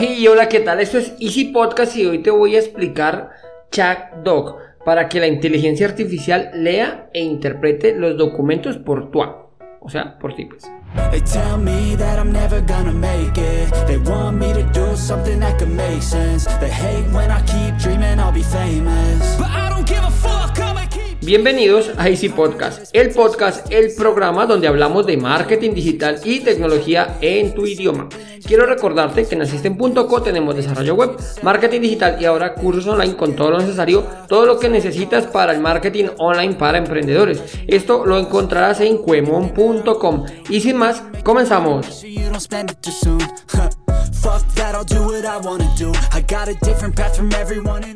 Hey, hola, ¿qué tal? Esto es Easy Podcast y hoy te voy a explicar ChatDoc para que la inteligencia artificial lea e interprete los documentos por tu o sea, por ti pues. They Bienvenidos a Easy Podcast, el podcast, el programa donde hablamos de marketing digital y tecnología en tu idioma. Quiero recordarte que en Asisten.co tenemos desarrollo web, marketing digital y ahora cursos online con todo lo necesario, todo lo que necesitas para el marketing online para emprendedores. Esto lo encontrarás en cuemon.com. Y sin más, comenzamos.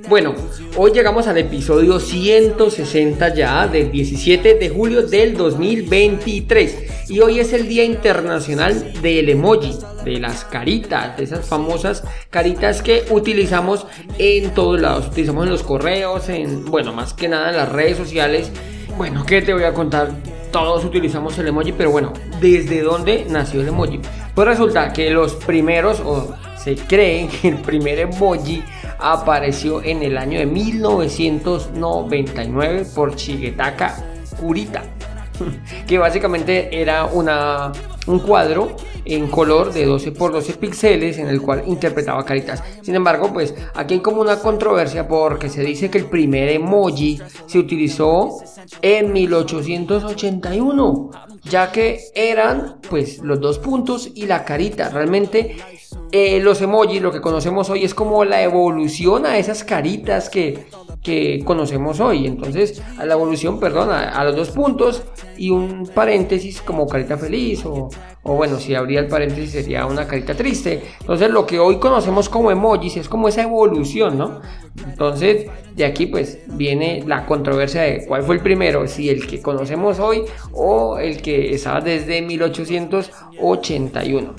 Bueno, hoy llegamos al episodio 160 ya del 17 de julio del 2023 y hoy es el Día Internacional del Emoji, de las caritas, de esas famosas caritas que utilizamos en todos lados, utilizamos en los correos, en, bueno, más que nada en las redes sociales. Bueno, ¿qué te voy a contar? Todos utilizamos el emoji, pero bueno, ¿desde dónde nació el emoji? Pues resulta que los primeros, o se cree que el primer emoji apareció en el año de 1999 por Shigetaka Kurita, que básicamente era una, un cuadro en color de 12 por 12 píxeles en el cual interpretaba caritas. Sin embargo, pues aquí hay como una controversia porque se dice que el primer emoji se utilizó en 1881, ya que eran pues los dos puntos y la carita. Realmente eh, los emojis, lo que conocemos hoy, es como la evolución a esas caritas que, conocemos hoy. Entonces, a la evolución, perdón, a, los dos puntos y un paréntesis como carita feliz o, o, bueno, si habría el paréntesis sería una carita triste. Entonces, lo que hoy conocemos como emojis es como esa evolución, ¿no? Entonces, de aquí pues viene la controversia de cuál fue el primero, si el que conocemos hoy o el que estaba desde 1881.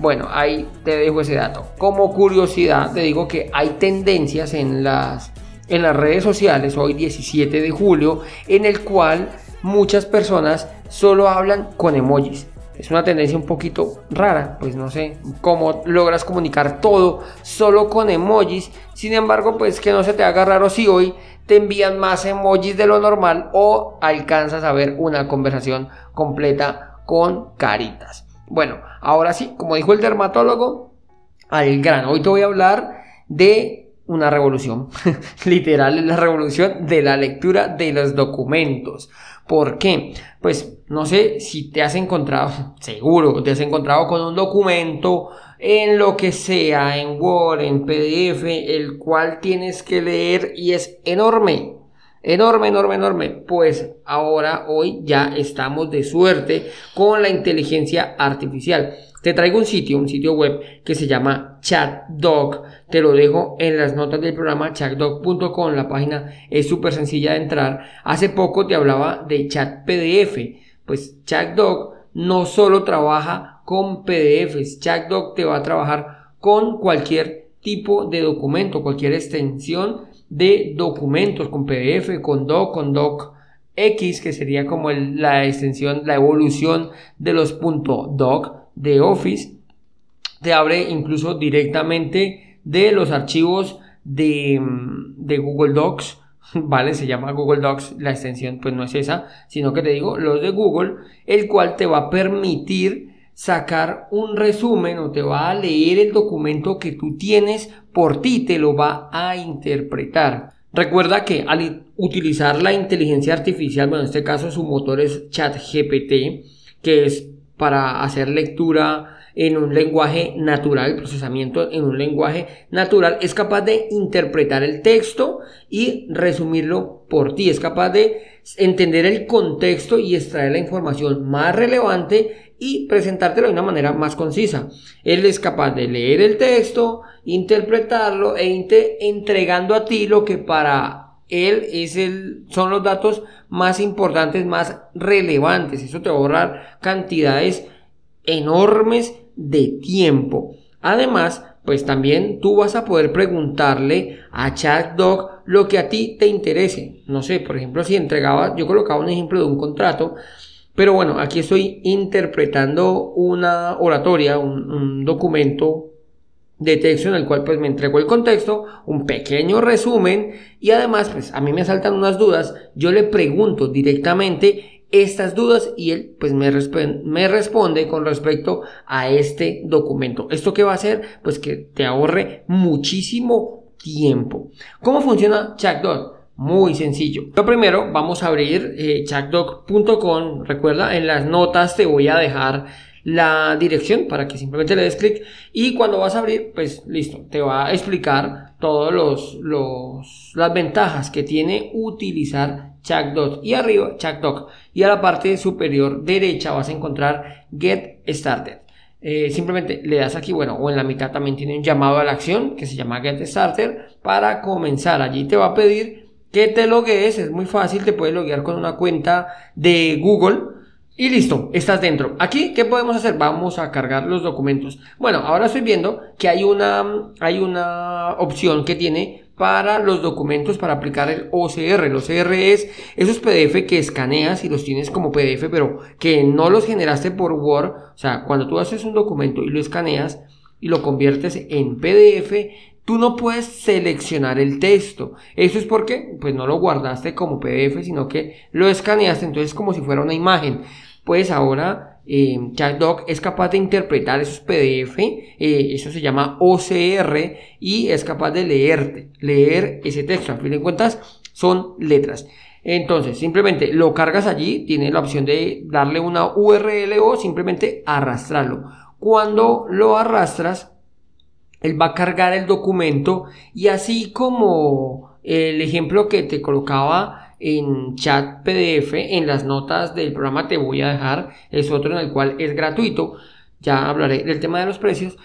Bueno, ahí te dejo ese dato. Como curiosidad, te digo que hay tendencias en las, en las redes sociales, hoy 17 de julio, en el cual muchas personas solo hablan con emojis. Es una tendencia un poquito rara, pues no sé cómo logras comunicar todo solo con emojis. Sin embargo, pues que no se te haga raro si hoy te envían más emojis de lo normal o alcanzas a ver una conversación completa con caritas. Bueno, ahora sí, como dijo el dermatólogo, al grano. Hoy te voy a hablar de una revolución. Literal, la revolución de la lectura de los documentos. ¿Por qué? Pues no sé si te has encontrado, seguro, te has encontrado con un documento en lo que sea, en Word, en PDF, el cual tienes que leer y es enorme enorme, enorme, enorme. Pues ahora, hoy ya estamos de suerte con la inteligencia artificial. Te traigo un sitio, un sitio web que se llama ChatDoc. Te lo dejo en las notas del programa chatdoc.com. La página es súper sencilla de entrar. Hace poco te hablaba de chat PDF. Pues ChatDoc no solo trabaja con PDFs. ChatDoc te va a trabajar con cualquier tipo de documento, cualquier extensión de documentos con PDF, con Doc, con Doc X, que sería como la extensión, la evolución de los .doc de Office. Te abre incluso directamente de los archivos de, de Google Docs, ¿vale? Se llama Google Docs, la extensión pues no es esa, sino que te digo los de Google, el cual te va a permitir sacar un resumen o te va a leer el documento que tú tienes por ti, te lo va a interpretar. Recuerda que al utilizar la inteligencia artificial, bueno, en este caso su motor es ChatGPT, que es para hacer lectura en un lenguaje natural, procesamiento en un lenguaje natural, es capaz de interpretar el texto y resumirlo por ti, es capaz de entender el contexto y extraer la información más relevante y presentártelo de una manera más concisa. Él es capaz de leer el texto, interpretarlo e entregando a ti lo que para él es el, son los datos más importantes, más relevantes. Eso te va a ahorrar cantidades enormes de tiempo. Además, pues también tú vas a poder preguntarle a ChatDog lo que a ti te interese. No sé, por ejemplo, si entregaba, yo colocaba un ejemplo de un contrato pero bueno, aquí estoy interpretando una oratoria, un, documento de texto en el cual pues me entregó el contexto, un pequeño resumen y además pues a mí me saltan unas dudas, yo le pregunto directamente estas dudas y él pues me, me responde con respecto a este documento. ¿Esto qué va a hacer? Pues que te ahorre muchísimo tiempo. ¿Cómo funciona ChatDoc? Muy sencillo. Lo primero, vamos a abrir eh. Recuerda, en las notas te voy a dejar la dirección para que simplemente le des clic. Y cuando vas a abrir pues listo te va a explicar todos los, los las ventajas que tiene utilizar ChatDoc y arriba ChatDoc y a la parte superior derecha vas a encontrar Get Started. Eh, simplemente le das aquí bueno o en la mitad también tiene un llamado a la acción que se llama Get Started para comenzar. Allí te va a pedir que te logues es muy fácil te puedes loguear con una cuenta de Google y listo, estás dentro. Aquí, ¿qué podemos hacer? Vamos a cargar los documentos. Bueno, ahora estoy viendo que hay una, hay una opción que tiene para los documentos para aplicar el OCR. El OCR es esos PDF que escaneas y los tienes como PDF, pero que no los generaste por Word. O sea, cuando tú haces un documento y lo escaneas y lo conviertes en PDF, tú no puedes seleccionar el texto. Eso es porque, pues no lo guardaste como PDF, sino que lo escaneaste, entonces como si fuera una imagen pues ahora eh, ChatDoc es capaz de interpretar esos PDF, eh, eso se llama OCR, y es capaz de leerte, leer ese texto. A fin de cuentas, son letras. Entonces, simplemente lo cargas allí, tiene la opción de darle una URL o simplemente arrastrarlo. Cuando lo arrastras, él va a cargar el documento y así como el ejemplo que te colocaba en chat PDF, en las notas del programa te voy a dejar, es otro en el cual es gratuito, ya hablaré del tema de los precios,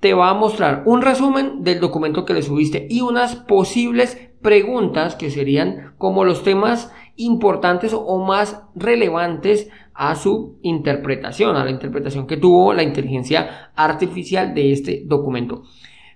te va a mostrar un resumen del documento que le subiste y unas posibles preguntas que serían como los temas importantes o más relevantes a su interpretación, a la interpretación que tuvo la inteligencia artificial de este documento.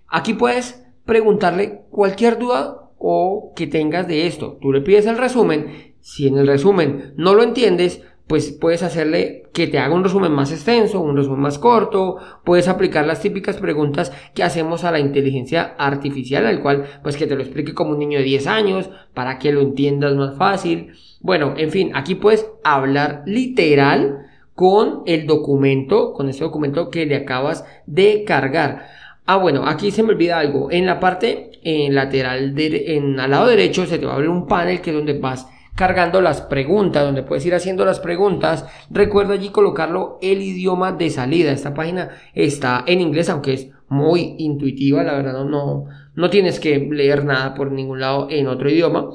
Aquí puedes preguntarle cualquier duda o que tengas de esto. Tú le pides el resumen, si en el resumen no lo entiendes, pues puedes hacerle que te haga un resumen más extenso, un resumen más corto, puedes aplicar las típicas preguntas que hacemos a la inteligencia artificial, al cual pues que te lo explique como un niño de 10 años, para que lo entiendas más fácil. Bueno, en fin, aquí puedes hablar literal con el documento, con ese documento que le acabas de cargar. Ah, bueno, aquí se me olvida algo. En la parte en lateral, en, al lado derecho, se te va a abrir un panel que es donde vas cargando las preguntas, donde puedes ir haciendo las preguntas. Recuerda allí colocarlo el idioma de salida. Esta página está en inglés, aunque es muy intuitiva, la verdad no, no, tienes que leer nada por ningún lado en otro idioma.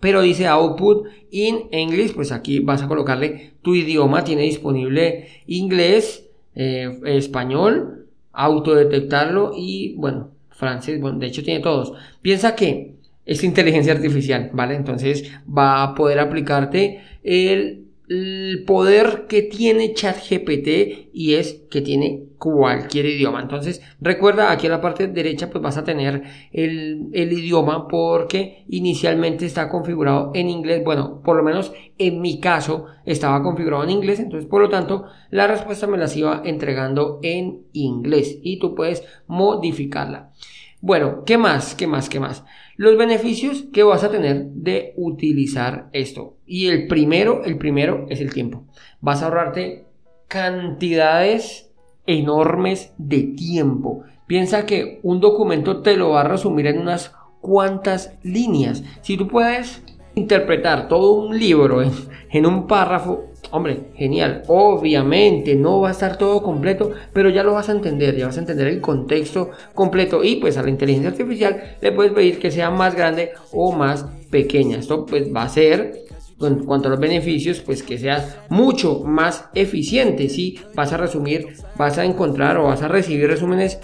Pero dice output in English, pues aquí vas a colocarle tu idioma, tiene disponible inglés, eh, español, autodetectarlo y bueno, francés, bueno, de hecho tiene todos. Piensa que es inteligencia artificial, ¿vale? Entonces va a poder aplicarte el el poder que tiene ChatGPT y es que tiene cualquier idioma. Entonces, recuerda aquí en la parte derecha pues vas a tener el, el, idioma porque inicialmente está configurado en inglés. Bueno, por lo menos en mi caso estaba configurado en inglés. Entonces, por lo tanto, la respuesta me las iba entregando en inglés y tú puedes modificarla. Bueno, ¿qué más? ¿Qué más? ¿Qué más? Los beneficios que vas a tener de utilizar esto. Y el primero, el primero es el tiempo. Vas a ahorrarte cantidades enormes de tiempo. Piensa que un documento te lo va a resumir en unas cuantas líneas. Si tú puedes interpretar todo un libro en, en un párrafo, Hombre, genial. Obviamente no va a estar todo completo, pero ya lo vas a entender, ya vas a entender el contexto completo y pues a la inteligencia artificial le puedes pedir que sea más grande o más pequeña. Esto pues va a ser en cuanto a los beneficios, pues que sea mucho más eficiente. Si vas a resumir, vas a encontrar o vas a recibir resúmenes,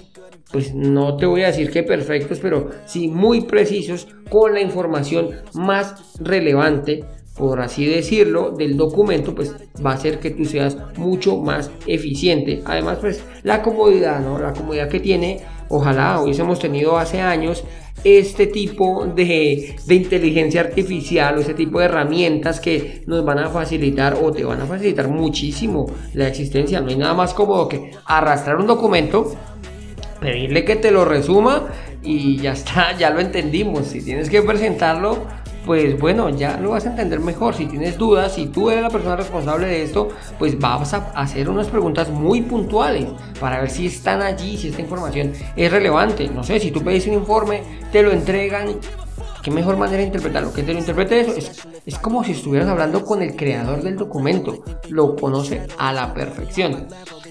pues no te voy a decir que perfectos, pero sí muy precisos con la información más relevante por así decirlo, del documento, pues va a hacer que tú seas mucho más eficiente. Además, pues la comodidad, ¿no? La comodidad que tiene, ojalá hubiésemos tenido hace años este tipo de, de, inteligencia artificial o este tipo de herramientas que nos van a facilitar o te van a facilitar muchísimo la existencia. No hay nada más cómodo que arrastrar un documento pedirle que te lo resuma y ya está, ya lo entendimos. Si tienes que presentarlo, pues bueno, ya lo vas a entender mejor. Si tienes dudas, si tú eres la persona responsable de esto, pues vas a hacer unas preguntas muy puntuales para ver si están allí, si esta información es relevante. No sé, si tú pedís un informe, te lo entregan. ¿Qué mejor manera de interpretarlo? Que te lo interprete eso. Es, es como si estuvieras hablando con el creador del documento. Lo conoce a la perfección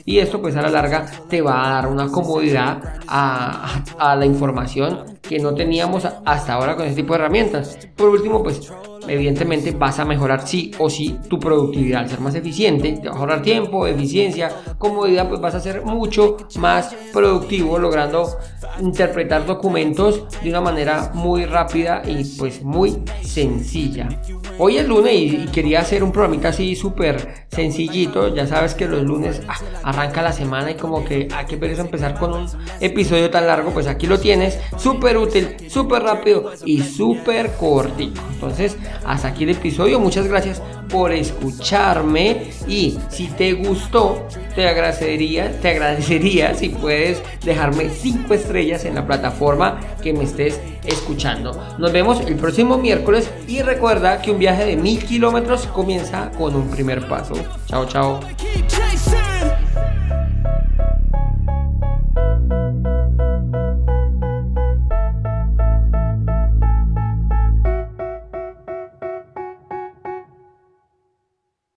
y esto pues a la larga te va a dar una comodidad a, la información que no teníamos hasta ahora con este tipo de herramientas. Por último pues evidentemente vas a mejorar sí o sí tu productividad al ser más eficiente, te va a ahorrar tiempo, eficiencia, comodidad, pues vas a ser mucho más productivo logrando interpretar documentos de una manera muy rápida y pues muy sencilla. Hoy es lunes y, quería hacer un programita así súper sencillito. Ya sabes que los lunes ah, arranca la semana y como que hay que empezar con un episodio tan largo. Pues aquí lo tienes, súper útil, súper rápido y súper cortito. Entonces, hasta aquí el episodio. Muchas gracias por escucharme y si te gustó, te agradecería, te agradecería si puedes dejarme 5 estrellas en la plataforma que me estés escuchando. Nos vemos el próximo miércoles y recuerda que un viaje de mil kilómetros comienza con un primer paso. Chao, chao.